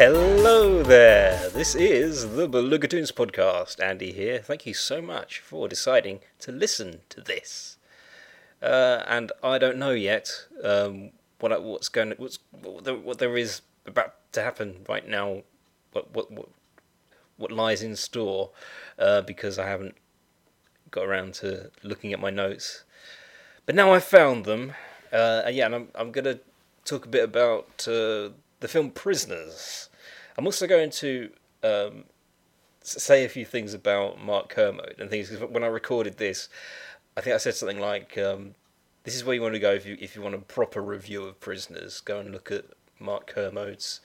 Hello there. This is the Belugatoons podcast. Andy here. Thank you so much for deciding to listen to this. Uh, and I don't know yet um, what what's going what's what there, what there is about to happen right now. What what what, what lies in store uh, because I haven't got around to looking at my notes. But now I've found them. Uh, and yeah, and I'm I'm gonna talk a bit about uh, the film Prisoners. I'm also going to um, say a few things about Mark Kermode and things. 'cause When I recorded this, I think I said something like, um, "This is where you want to go if you if you want a proper review of Prisoners. Go and look at Mark Kermode's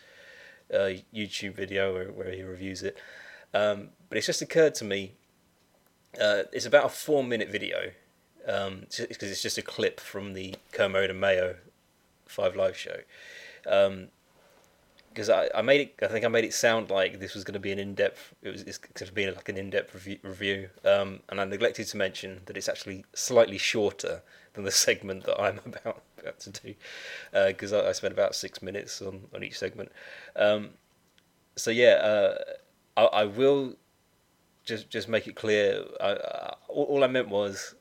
uh, YouTube video where, where he reviews it." Um, but it's just occurred to me. Uh, it's about a four-minute video because it's just a clip from the Kermode and Mayo Five Live show. Because I, I made it, I think I made it sound like this was going to be an in-depth. It was it's going to be like an in-depth review, review. Um, and I neglected to mention that it's actually slightly shorter than the segment that I'm about, about to do, because I, I spent about six minutes on, on each segment. Um, so yeah, uh, I, I will just just make it clear. I, all, all I meant was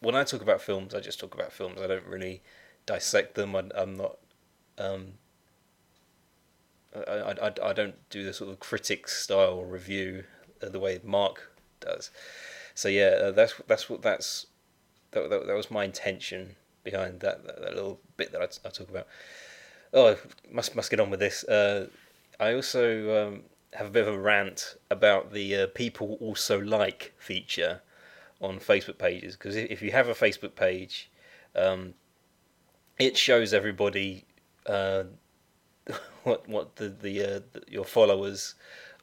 when I talk about films, I just talk about films. I don't really dissect them. I, I'm not. Um, I, I, I- don't do the sort of critic style review uh, the way Mark does. So yeah, uh, that's that's what that's that, that, that was my intention behind that, that, that little bit that I, I talk about. Oh, must must get on with this. Uh, I also um, have a bit of a rant about the uh, people also like feature on Facebook pages because if you have a Facebook page, um, it shows everybody uh, what what the the, uh, the your followers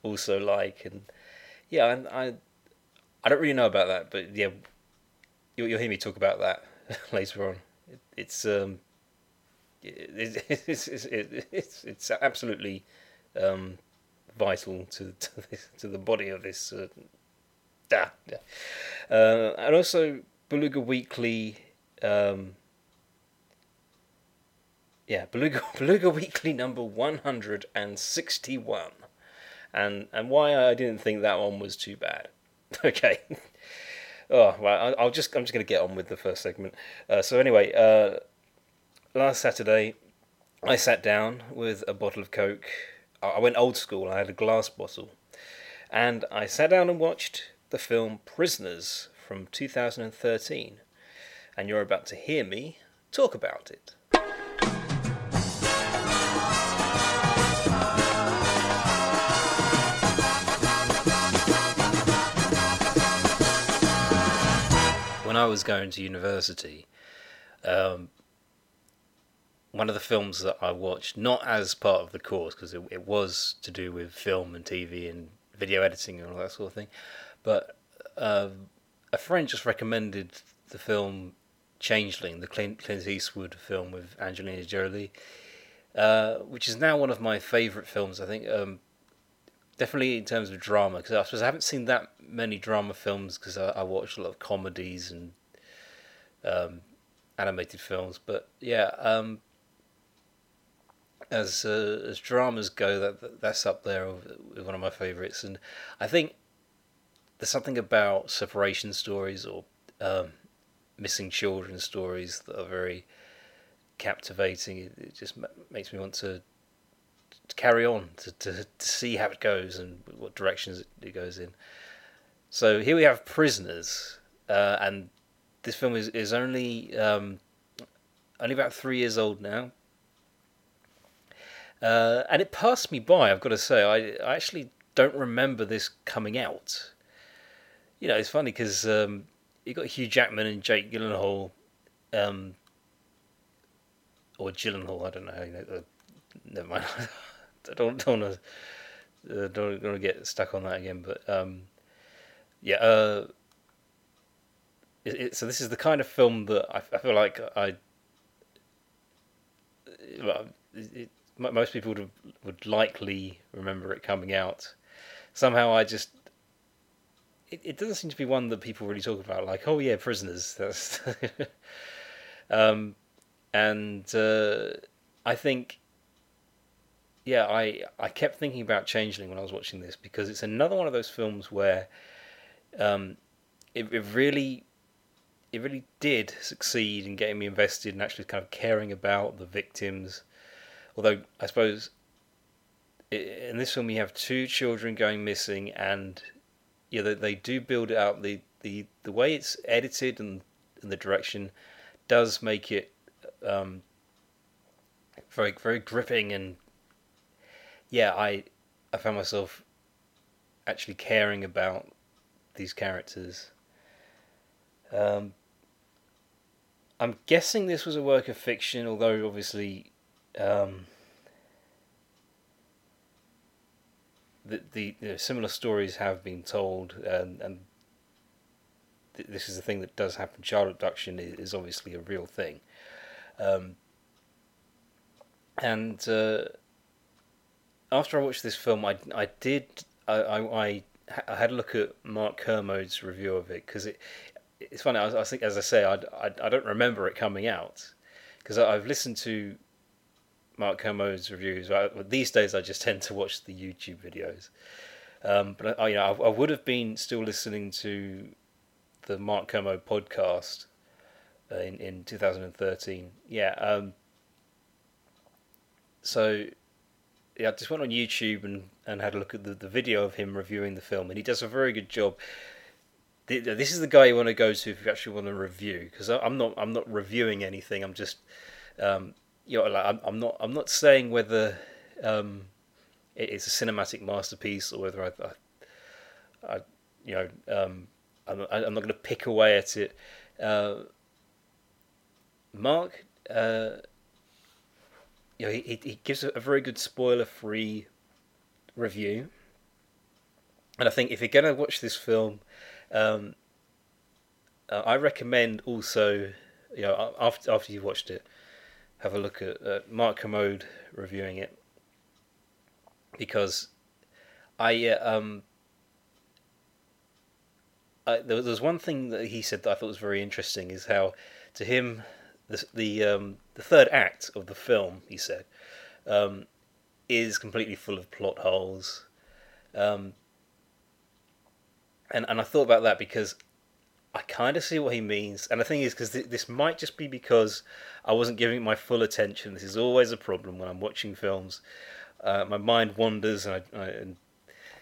also like and yeah and I I don't really know about that but yeah you'll, you'll hear me talk about that later on it, it's um it, it's, it's, it's it's absolutely um vital to to, this, to the body of this uh, ah, yeah. uh, and also Beluga Weekly um yeah, Beluga, Beluga Weekly number 161. And and why I didn't think that one was too bad. Okay. Oh, well, I'll just I'm just going to get on with the first segment. Uh, so anyway, uh, last Saturday I sat down with a bottle of Coke. I went old school. I had a glass bottle. And I sat down and watched the film Prisoners from 2013. And you're about to hear me talk about it. I was going to university, um, one of the films that I watched, not as part of the course, because it, it was to do with film and TV and video editing and all that sort of thing, but uh, a friend just recommended the film Changeling, the Clint, Eastwood film with Angelina Jolie, uh, which is now one of my favourite films. I think um, definitely in terms of drama because I suppose I haven't seen that many drama films because I, I watch a lot of comedies and um, animated films. But yeah, um, as uh, as dramas go, that that's up there with one of my favourites. And I think there's something about separation stories or um, missing children stories that are very captivating. It, it just ma- makes me want to to carry on to, to, to see how it goes and what directions it goes in. So here we have Prisoners, uh, and this film is is only um, only about three years old now, uh, and it passed me by. I've got to say, I, I actually don't remember this coming out. You know, it's funny because um, you got Hugh Jackman and Jake Gyllenhaal, um, or Gyllenhaal. I don't know you know. Uh, never mind. I don't don't want to uh, don't want to get stuck on that again. But um, yeah, uh, it, it, so this is the kind of film that I, I feel like I. it, most people would would likely remember it coming out. Somehow, I just it, it doesn't seem to be one that people really talk about. Like, oh yeah, prisoners. That's um, and uh, I think yeah, I I kept thinking about Changeling when I was watching this because it's another one of those films where um, it, it really it really did succeed in getting me invested and actually kind of caring about the victims. Although I suppose in this film you have two children going missing, and yeah, they, they do build it out. the the The way it's edited and, and the direction does make it um, very very gripping and yeah, I I found myself actually caring about these characters. Um, I'm guessing this was a work of fiction, although obviously um, the, the know, similar stories have been told, and, and th- this is the thing that does happen. Child abduction is, is obviously a real thing, um, and uh, after I watched this film, I I did I I, I had a look at Mark Kermode's review of it because it it's funny. I, I, think, as I say, I, I, I don't remember it coming out because I've listened to Mark Kermode's reviews. these days, I just tend to watch the YouTube videos. Um, but I, you know, I, I, would have been still listening to the Mark Kermode podcast uh, in in 2013. Yeah. Um, so yeah, I just went on YouTube and, and had a look at the, the video of him reviewing the film, and he does a very good job. This is the guy you want to go to if you actually want to review, because I'm not I'm not reviewing anything. I'm just um, you know like I'm, I'm not I'm not saying whether um, it's a cinematic masterpiece or whether I, I, I you know um, I'm, I'm not going to pick away at it. Uh, Mark uh, you know, he, he gives a very good spoiler free review. And I think if you're going to watch this film, um, uh, I recommend also, you know, after after you've watched it, have a look at uh, Mark Kermode reviewing it because I uh, um I, there was one thing that he said that I thought was very interesting is how to him the the um, the third act of the film, he said, um, is completely full of plot holes. Um, and and I thought about that because I kind of see what he means. And the thing is, because th- this might just be because I wasn't giving my full attention. This is always a problem when I'm watching films. Uh, my mind wanders, and, I, I, and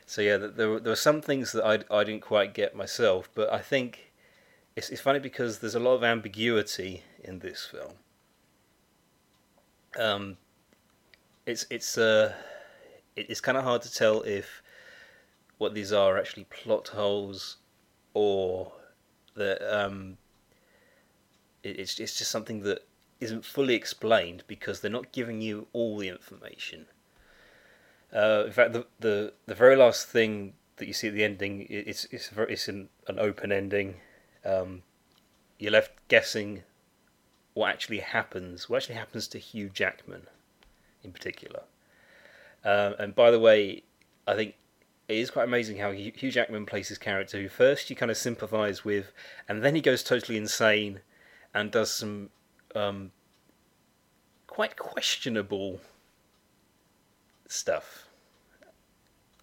so yeah, there there were some things that I I didn't quite get myself. But I think it's it's funny because there's a lot of ambiguity in this film. Um, it's it's uh, it's kind of hard to tell if what these are actually plot holes or that um, it, it's it's just something that isn't fully explained because they're not giving you all the information. Uh, in fact, the, the the very last thing that you see at the ending, it's it's very, it's an, an open ending. Um, you're left guessing what actually happens, what actually happens to Hugh Jackman in particular. Um, and by the way, I think it is quite amazing how Hugh Jackman plays his character who first you kind of sympathise with, and then he goes totally insane and does some um, quite questionable stuff.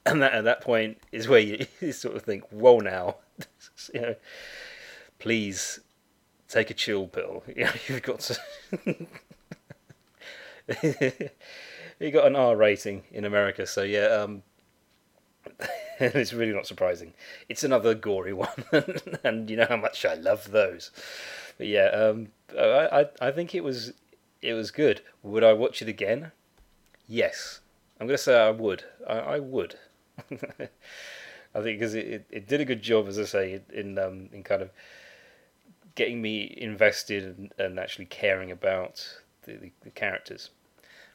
And that at that point is where you, you sort of think, "Whoa, now, you know, please take a chill pill. Know, you've got to. you got an R rating in America, so yeah, um, it's really not surprising. It's another gory one, and you know how much I love those. But yeah, um, I, I I think it was it was good. Would I watch it again? Yes, I'm gonna say I would. I, I would. I think because it, it, it, did a good job, as I say, in um, in kind of getting me invested and, and actually caring about the, the, the characters.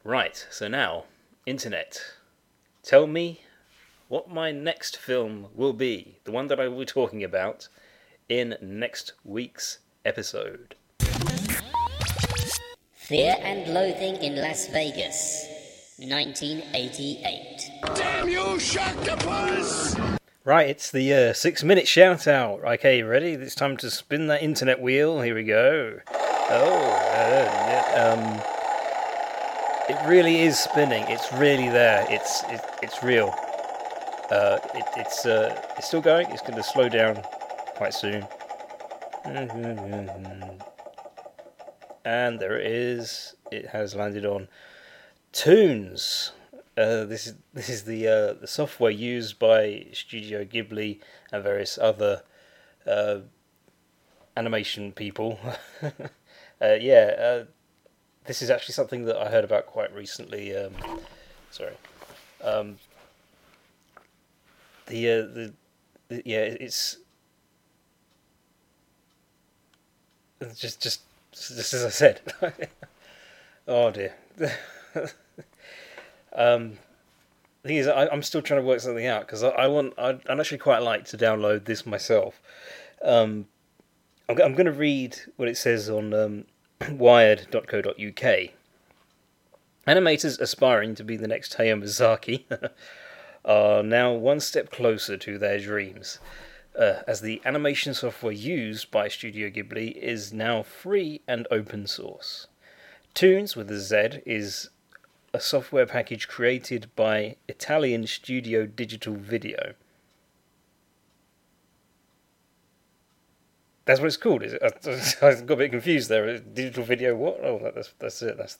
Right, so now, internet. Tell me what my next film will be, the one that I will be talking about in next week's episode. Fear and Loathing in Las Vegas, 1988. Damn you, Sharktopus! Right, it's the uh, six minute shout out. Okay, ready? It's time to spin that internet wheel. Here we go. Oh, uh, yeah, um, It really is spinning. It's really there. It's it, it's real. Uh, it, it's uh, it's still going. It's going to slow down quite soon. And there it is. It has landed on Toonz. Uh, this is this is the uh, the software used by Studio Ghibli and various other uh, animation people. uh, yeah, uh, this is actually something that I heard about quite recently. Um, sorry. Um, the, the the yeah it's just just just as I said. oh dear. um, the thing is, I, I'm still trying to work something out because I, I want. I'd, I'd actually quite like to download this myself. Um, I'm, I'm going to read what it says on um, Wired.co.uk. Animators aspiring to be the next Hayao Miyazaki are now one step closer to their dreams, uh, as the animation software used by Studio Ghibli is now free and open source. Toonz with a Z is a software package created by Italian studio Digital Video. That's what it's called. Is it? I got a bit confused there. Digital Video. What? Oh, that's that's it. That's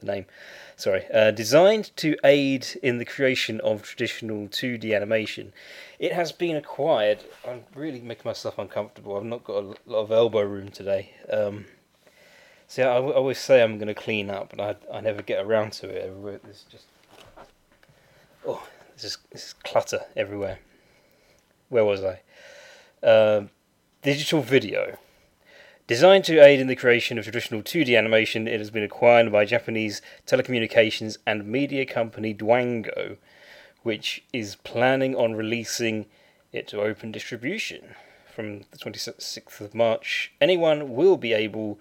the name. Sorry. Uh, designed to aid in the creation of traditional 2D animation, it has been acquired. I'm really making myself uncomfortable. I've not got a lot of elbow room today. Um, see, I, always say I'm going to clean up, but I I never get around to it. There's just oh, there's just, there's clutter everywhere. Where was I? Um, digital video. Designed to aid in the creation of traditional 2D animation, it has been acquired by Japanese telecommunications and media company Dwango, which is planning on releasing it to open distribution from the 26th of March. Anyone will be able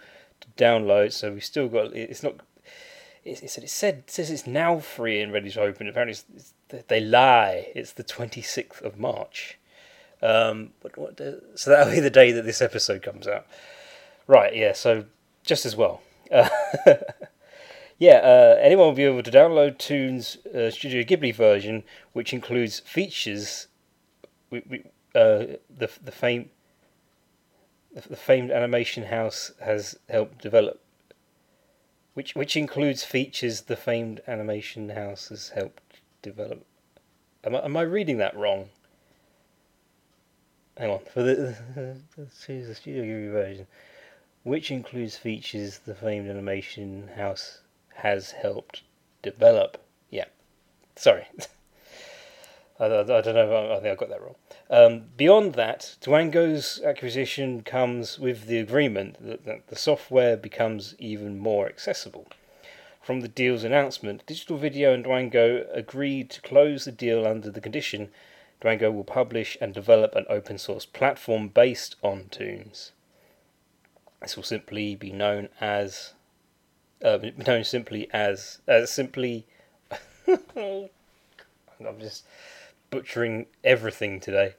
download, so we've still got it's not. It, said it said it says it's now free and ready to open. Apparently, it's, it's, they lie. It's the 26th of March. Um, but what so that'll be the day that this episode comes out. Right, yeah, so just as well. Uh, yeah, uh, anyone will be able to download Toonz uh, Studio Ghibli version, which includes features we, we, uh, the the famed the famed animation house has helped develop. Which which includes features the famed animation house has helped develop. Am I, am I reading that wrong? hang on for the, the, the Studio Ghibli version, which includes features the famed animation house has helped develop. Yeah, sorry. I, I, I, don't know. I think I got that wrong. Um, beyond that, Dwango's acquisition comes with the agreement that, that the software becomes even more accessible. From the deal's announcement, Digital Video and Dwango agreed to close the deal under the condition Duango will publish and develop an open source platform based on Toonz. This will simply be known as uh, known simply as uh, simply. I'm just butchering everything today.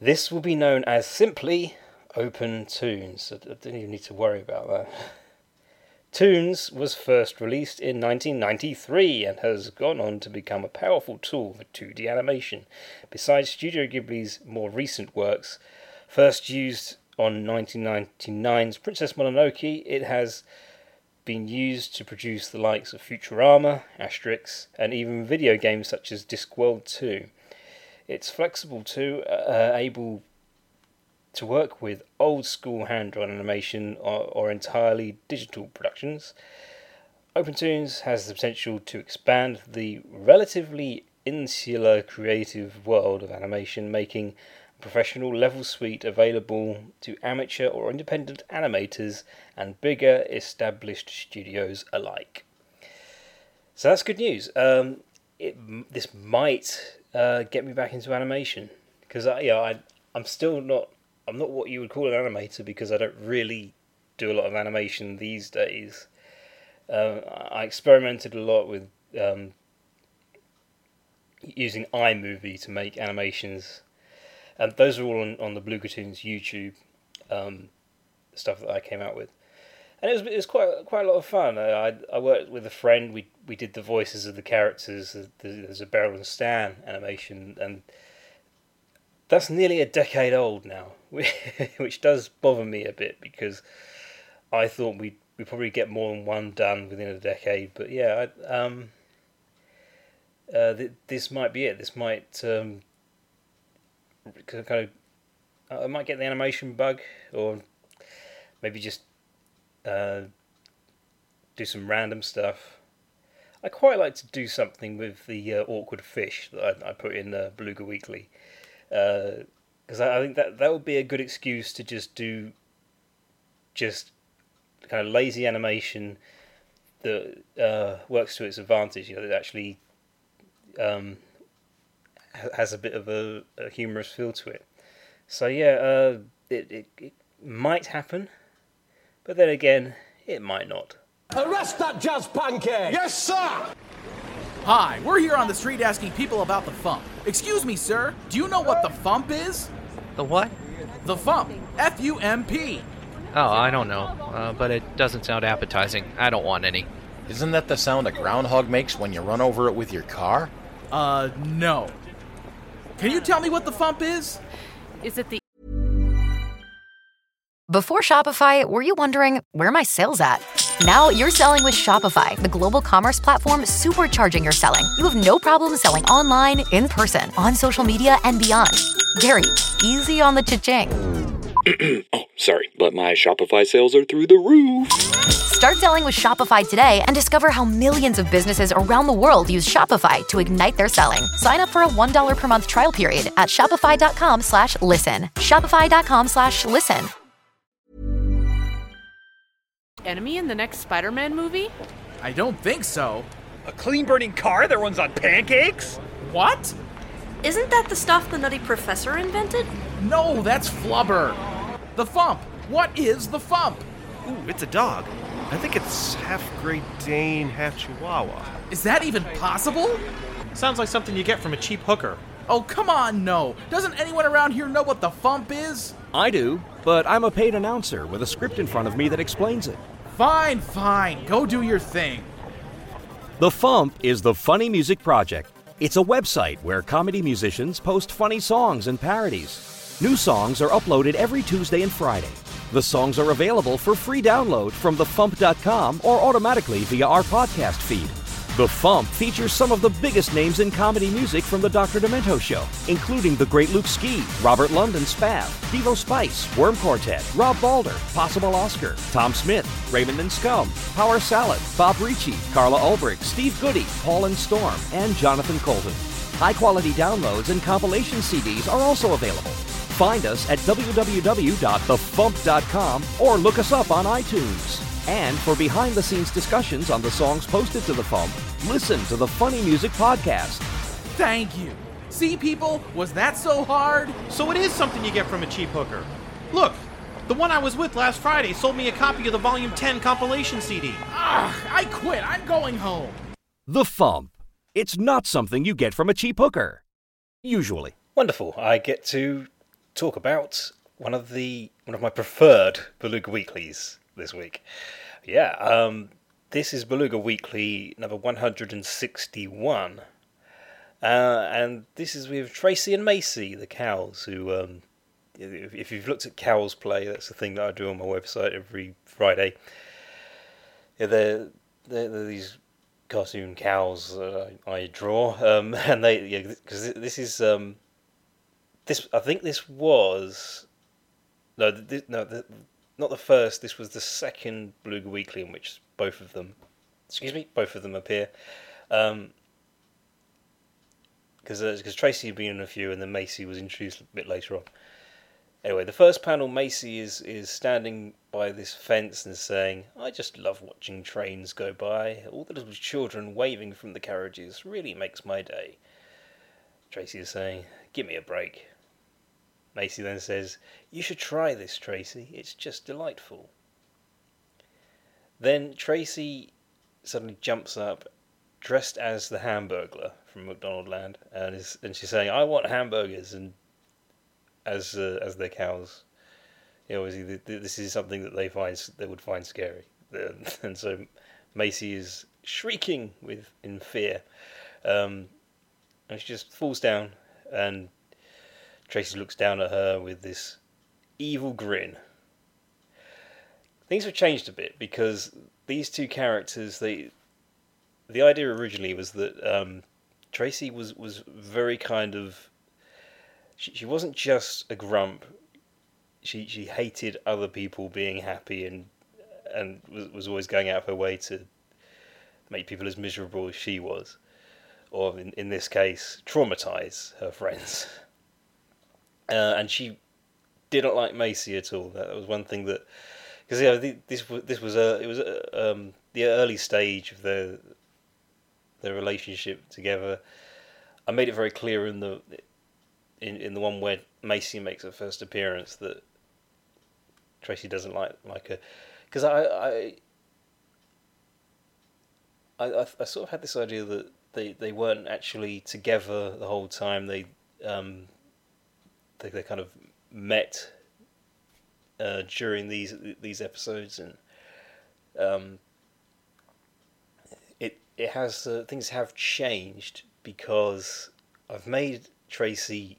This will be known as simply Open Toonz. I don't even need to worry about that. Toonz was first released in 1993 and has gone on to become a powerful tool for 2D animation. Besides Studio Ghibli's more recent works, first used on 1999's Princess Mononoke, it has been used to produce the likes of Futurama, Asterix, and even video games such as Discworld 2. It's flexible too, uh, able to work with old school hand drawn animation or, or entirely digital productions, OpenToonz has the potential to expand the relatively insular creative world of animation, making professional level suite available to amateur or independent animators and bigger established studios alike. So that's good news. Um, it, this might uh, get me back into animation because yeah, I, I'm still not I'm not what you would call an animator because I don't really do a lot of animation these days. Uh, I experimented a lot with um, using iMovie to make animations, and those are all on, on the Blue Cartoons YouTube um, stuff that I came out with. and it was it was quite quite a lot of fun. I I worked with a friend. We we did the voices of the characters. There's a Beryl and Stan animation, and that's nearly a decade old now, which does bother me a bit because I thought we we probably get more than one done within a decade. But yeah, I, um, uh, th- this might be it. This might um, kind of I might get the animation bug, or maybe just uh, do some random stuff. I quite like to do something with the uh, awkward fish that I, I put in the Beluga Weekly, because uh, I, I think that that would be a good excuse to just do just kind of lazy animation that uh, works to its advantage. You know, that actually um, has a bit of a, a, humorous feel to it. So yeah, uh, it, it, it might happen, but then again, it might not. Arrest that jazz pancake! Yes, sir! Hi, we're here on the street asking people about the Fump. Excuse me, sir, do you know what the Fump is? The what? The Fump. F U M P. Oh, I don't know, uh, but it doesn't sound appetizing. I don't want any. Isn't that the sound a groundhog makes when you run over it with your car? Uh, no. Can you tell me what the Fump is? Is it the. Before Shopify, were you wondering where my sales at? Now you're selling with Shopify, the global commerce platform supercharging your selling. You have no problem selling online, in person, on social media, and beyond. Gary, easy on the cha-ching. oh, sorry, but my Shopify sales are through the roof. Start selling with Shopify today and discover how millions of businesses around the world use Shopify to ignite their selling. Sign up for a $1 per month trial period at shopify.com slash listen. Shopify.com slash listen. Enemy in the next Spider Man movie? I don't think so. A clean burning car that runs on pancakes? What? Isn't that the stuff the Nutty Professor invented? No, that's Flubber. The Fump. What is the Fump? Ooh, it's a dog. I think it's half Great Dane, half Chihuahua. Is that even possible? Sounds like something you get from a cheap hooker. Oh, come on, no. Doesn't anyone around here know what the Fump is? I do, but I'm a paid announcer with a script in front of me that explains it. Fine, fine. Go do your thing. The Fump is the Funny Music Project. It's a website where comedy musicians post funny songs and parodies. New songs are uploaded every Tuesday and Friday. The songs are available for free download from thefump.com or automatically via our podcast feed. The Fump features some of the biggest names in comedy music from the Dr. Demento Show, including the great Luke Ski, Robert London Spav, Devo Spice, Worm Quartet, Rob Balder, Possible Oscar, Tom Smith, Raymond and Scum, Power Salad, Bob Ricci, Carla Ulbrich, Steve Goodie, Paul and Storm, and Jonathan Coulton. High quality downloads and compilation CDs are also available. Find us at www.thefump.com or look us up on iTunes. And for behind the scenes discussions on the songs posted to the Fump, listen to the Funny Music Podcast. Thank you. See, people, was that so hard? So it is something you get from a cheap hooker. Look, the one I was with last Friday sold me a copy of the Volume 10 compilation CD. Ah, I quit. I'm going home. The Fump. It's not something you get from a cheap hooker. Usually. Wonderful. I get to talk about one of the one of my preferred Beluga Weeklies this week. Yeah, um, this is Beluga Weekly number 161. Uh, and this is with Tracy and Macy, the cows, who, um, if, if you've looked at cows play, that's the thing that I do on my website every Friday. Yeah, they're, they're, they're these cartoon cows that I, I draw, um, and they, yeah, because this is, um, this, I think this was, no, this, no, not the first. This was the second Beluga Weekly in which both of them, excuse me, both of them appear. Um, because because uh, Tracy had been in a few, and then Macy was introduced a bit later on. Anyway, the first panel, Macy is is standing by this fence and saying, "I just love watching trains go by. All the little children waving from the carriages really makes my day." Tracy is saying, "Give me a break." Macy then says, You should try this, Tracy. It's just delightful. Then Tracy suddenly jumps up, dressed as the Hamburglar from McDonaldland, and is and she's saying, "I want hamburgers," and as uh, as their cows you know, obviously th- th- this is something that they find they would find scary, and so Macy is shrieking with in fear, um, and she just falls down, and Tracy looks down at her with this evil grin. Things have changed a bit because these two characters, they, the idea originally was that um, Tracy was was very kind of. She she wasn't just a grump. She she hated other people being happy and and was was always going out of her way to make people as miserable as she was, or in in this case, traumatize her friends. Uh, and she didn't like Macy at all. That was one thing that because know this was this was a it was a, um, the early stage of their their relationship together. I made it very clear in the in in the one where Macy makes her first appearance that Tracy doesn't like like her because I I, I I I sort of had this idea that they, they weren't actually together the whole time. They um they they kind of met uh, during these these episodes and um it it has uh, things have changed because I've made Tracy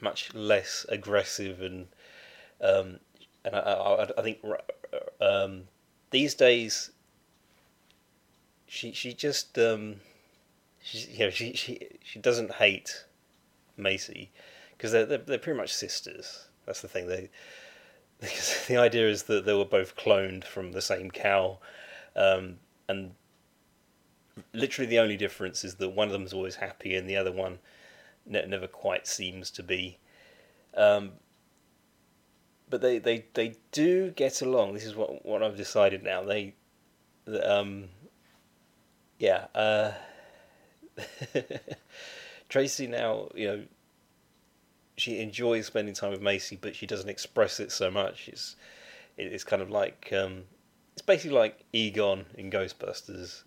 much less aggressive and um and I I, I think um these days she she just um she you know she she she doesn't hate Macy because they're, they're they're pretty much sisters. That's the thing. They the idea is that they were both cloned from the same cow, um, and literally the only difference is that one of them is always happy and the other one ne- never quite seems to be. Um, but they, they, they do get along. This is what what I've decided now. They, um, yeah. Uh, Tracy now, you know, she enjoys spending time with Macy, but she doesn't express it so much. It's it's kind of like um, it's basically like Egon in Ghostbusters.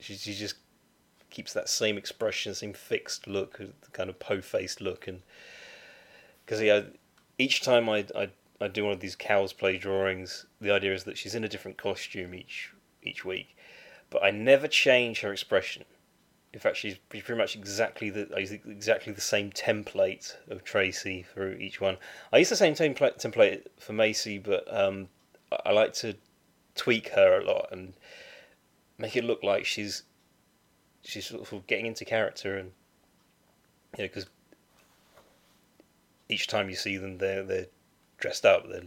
She she just keeps that same expression, same fixed look, kind of po-faced look, and because yeah, each time I I I do one of these cows play drawings, the idea is that she's in a different costume each each week, but I never change her expression. In fact, she's pretty much exactly the exactly the same template of Tracy for each one. I use the same template template for Macy, but um, I like to tweak her a lot and make it look like she's she's sort of getting into character and you know because each time you see them they're they're dressed up they're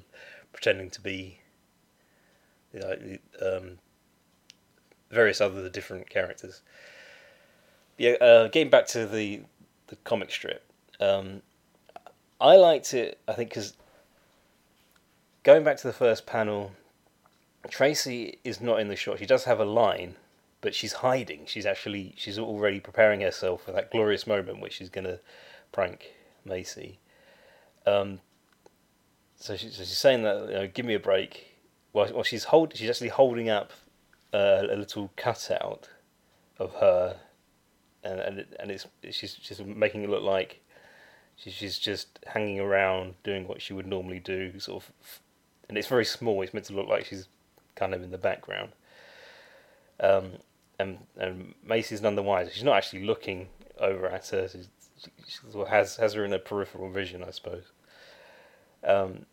pretending to be um, various other different characters yeah, uh, getting back to the the comic strip, um, I liked it. I think because going back to the first panel, Tracy is not in the shot. She does have a line, but she's hiding. She's actually she's already preparing herself for that glorious moment which she's gonna prank Macy. Um, so, she, so she's saying that you know, give me a break. While, while she's hold, she's actually holding up uh, a little cutout of her and and it, and it's she's just making it look like she's she's just hanging around doing what she would normally do, sort of, and it's very small. It's meant to look like she's kind of in the background. Um, and and Macy's none the wiser. She's not actually looking over at her. She's, she, has has her in a peripheral vision, I suppose. Um,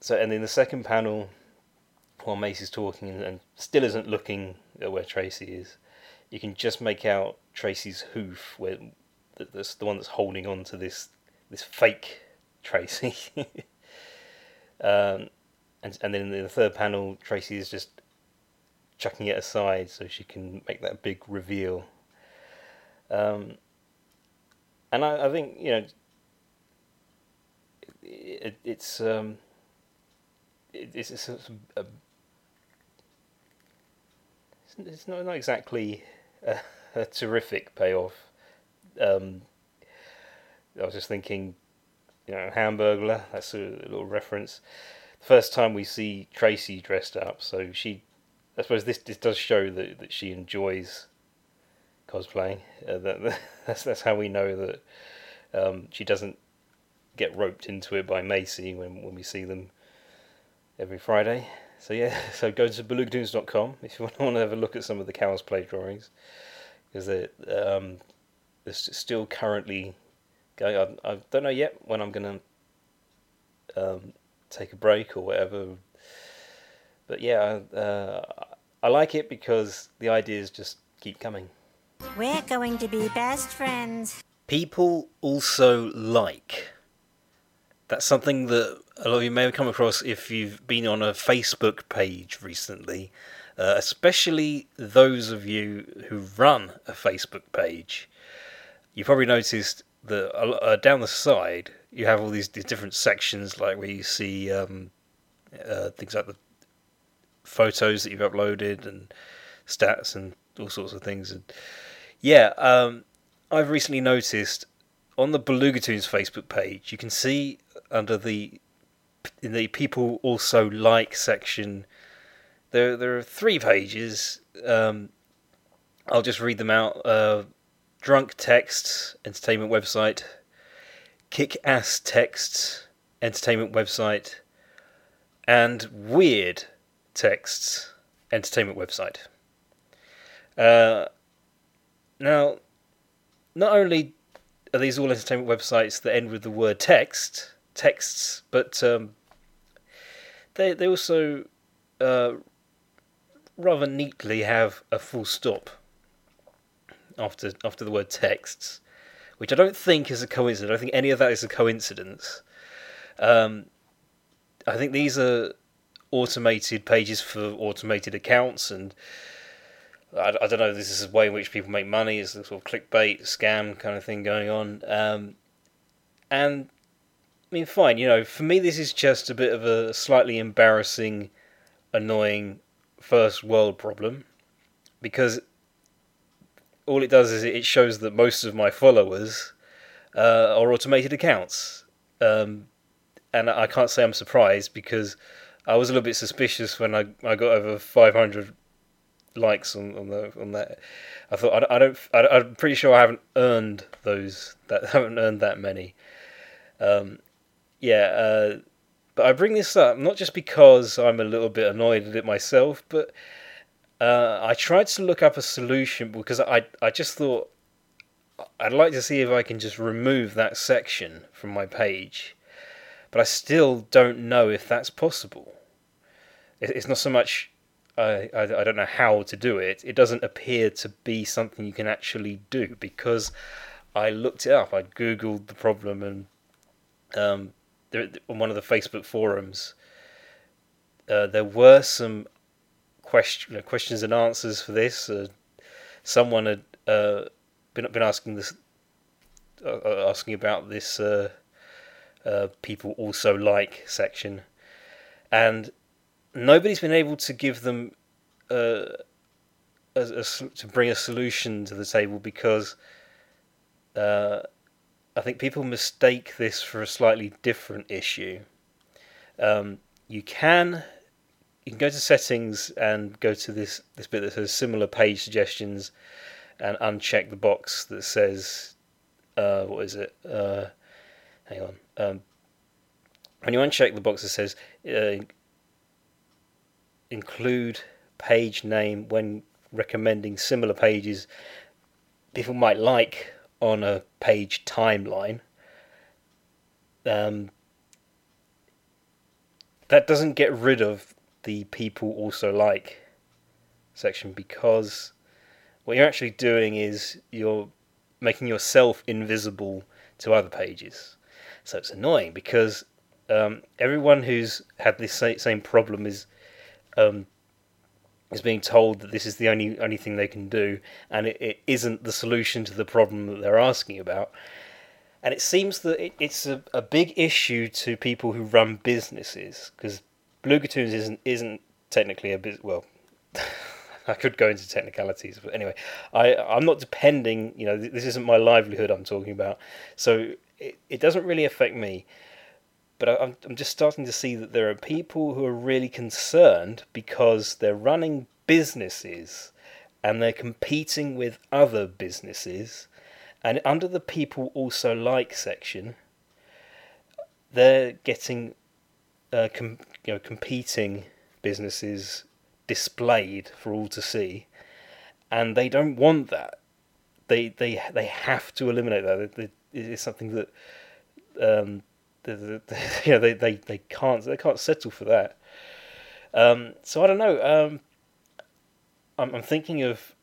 so and in the second panel, while Macy's talking and still isn't looking at where Tracy is, you can just make out Tracy's hoof, where that's the one that's holding on to this this fake Tracy. um, and and then in the third panel, Tracy is just chucking it aside so she can make that big reveal. Um, and I, I think you know it, it's um, it, it's, it's, a, a, it's not not exactly a, a terrific payoff. Um, I was just thinking, you know, Hamburglar. That's a little reference. The first time we see Tracy dressed up, so she, I suppose this this does show that that she enjoys cosplaying. Uh, that, that's that's how we know that um, she doesn't get roped into it by Macy when when we see them every Friday. So yeah, so go to belugatoons.com if you want to have a look at some of the Cows Play drawings, because they're um, they're still currently going. I, I don't know yet when I'm gonna um, take a break or whatever. But yeah, uh, I like it because the ideas just keep coming. We're going to be best friends. People also like. That's something that a lot of you may have come across if you've been on a Facebook page recently, uh, especially those of you who run a Facebook page. You probably noticed that uh, down the side you have all these, different sections, like where you see um, uh, things like the photos that you've uploaded and stats and all sorts of things. And yeah, um, I've recently noticed on the Belugatoons Facebook page, you can see under the in the people also like section, there there are three pages. Um, I'll just read them out. Uh, drunk texts, entertainment website. Kick ass texts, entertainment website. And weird texts, entertainment website. Uh, now, not only are these all entertainment websites that end with the word text, texts, but um, they they also uh, rather neatly have a full stop after after the word texts, which I don't think is a coincidence. I don't think any of that is a coincidence. Um, I think these are automated pages for automated accounts and I, I don't know. This is a way in which people make money. It's a sort of clickbait scam kind of thing going on. Um, and mean, fine. You know, for me, this is just a bit of a slightly embarrassing, annoying first world problem because all it does is it shows that most of my followers uh, are automated accounts. Um, and I can't say I'm surprised because I was a little bit suspicious when I, I got over 500 likes on, on the on that. I thought I, I don't. I, I'm pretty sure I haven't earned those. That haven't earned that many. Um, yeah, uh, but I bring this up not just because I'm a little bit annoyed at it myself, but uh, I tried to look up a solution because I I just thought I'd like to see if I can just remove that section from my page, but I still don't know if that's possible. It's not so much I, I, don't know how to do it. It doesn't appear to be something you can actually do because I looked it up. I googled the problem and um, there, on one of the Facebook forums, uh, there were some question, questions and answers for this. Uh, someone had uh, been been asking this, uh, asking about this. Uh, uh, people also like section, and nobody's been able to give them uh, a, a, to bring a solution to the table because uh, I think people mistake this for a slightly different issue. Um, you can you can go to settings and go to this this bit that says similar page suggestions and uncheck the box that says uh, what is it? Uh, hang on. Um, when you uncheck the box that says uh, include page name when recommending similar pages people might like on a page timeline. Um, that doesn't get rid of the people also like section because what you're actually doing is you're making yourself invisible to other pages. So it's annoying because um, everyone who's had this same problem is um, is being told that this is the only only thing they can do, and it, it isn't the solution to the problem that they're asking about. And it seems that it, it's a, a big issue to people who run businesses because Belugatoons isn't isn't technically a business. Well, I could go into technicalities, but anyway, I I'm not depending. You know, this isn't my livelihood I'm talking about, so it, it doesn't really affect me but I'm, I'm just starting to see that there are people who are really concerned because they're running businesses and they're competing with other businesses. And under the people also like section, they're getting uh, com- you know competing businesses displayed for all to see, and they don't want that. They they they have to eliminate that. It's something that um, the, the, they, they, they can't they can't settle for that. Um, so I don't know. Um, I'm, I'm thinking of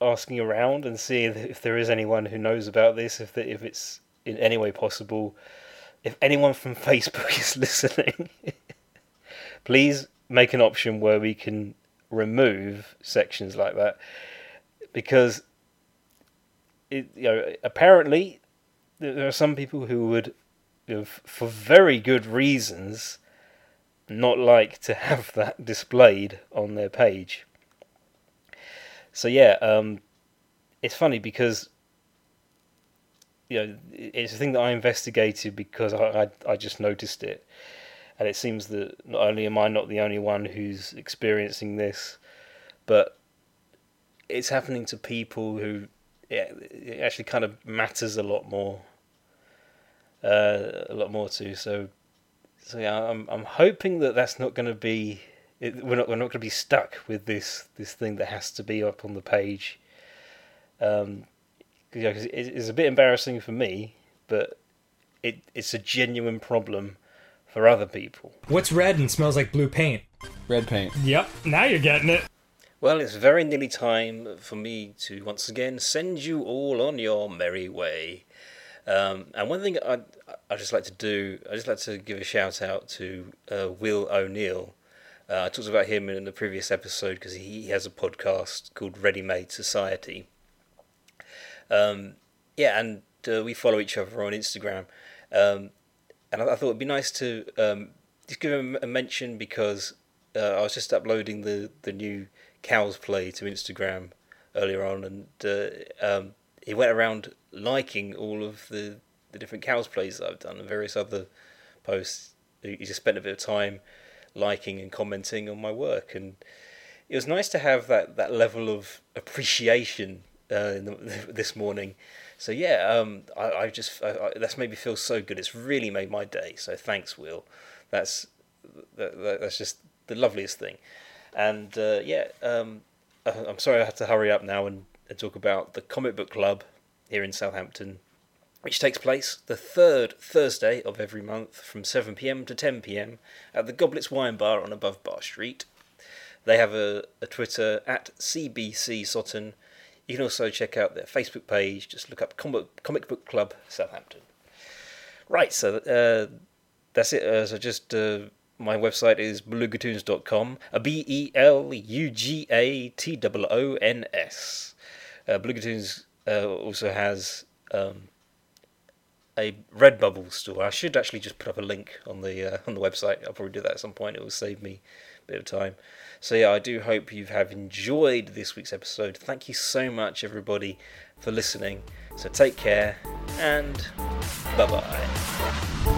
asking around and seeing if there is anyone who knows about this, if the, if it's in any way possible. If anyone from Facebook is listening, please make an option where we can remove sections like that, because it, you know apparently there are some people who would, for very good reasons, not like to have that displayed on their page. So yeah, um, it's funny because you know it's a thing that I investigated because I, I, I just noticed it, and it seems that not only am I not the only one who's experiencing this, but it's happening to people who it actually kind of matters a lot more. Uh, a lot more too. So, so yeah, I'm I'm hoping that that's not going to be. It, we're not we're not going to be stuck with this this thing that has to be up on the page. Um, you know, cause it, it's a bit embarrassing for me, but it it's a genuine problem for other people. What's red and smells like blue paint? Red paint. Yep, now you're getting it. Well, it's very nearly time for me to once again send you all on your merry way. Um, and one thing I'd, I'd just like to do, I'd just like to give a shout out to uh, Will O'Neill. Uh, I talked about him in the previous episode because he has a podcast called Ready Made Society. Um, yeah, and uh, we follow each other on Instagram. Um, and I, I, thought it'd be nice to um, just give him a mention because uh, I was just uploading the, the new Cows Play to Instagram earlier on, and uh, um, he went around liking all of the, the different Cows Plays that I've done and various other posts. He just spent a bit of time liking and commenting on my work, and it was nice to have that, that level of appreciation uh, the, this morning. So yeah, um, I, I just I, I, that's made me feel so good. It's really made my day. So thanks, Will. That's that, that's just the loveliest thing. And uh, yeah, um, I'm sorry I had to hurry up now and, and talk about the Comic Book Club here in Southampton, which takes place the third Thursday of every month from 7 pm to 10 pm at the Goblets Wine Bar on Above Bar Street. They have a, a Twitter at CBC Soton. You can also check out their Facebook page. Just look up Comic, Comic Book Club Southampton. Right, so uh, that's it. Uh, so just uh, my website is belugatoons.com. A B E L U G A T O O N S. Uh, Belugatoons uh, also has um, a Redbubble store. I should actually just put up a link on the uh, on the website. I'll probably do that at some point. It will save me a bit of time. So yeah, I do hope you have enjoyed this week's episode. Thank you so much, everybody, for listening. So take care and bye bye.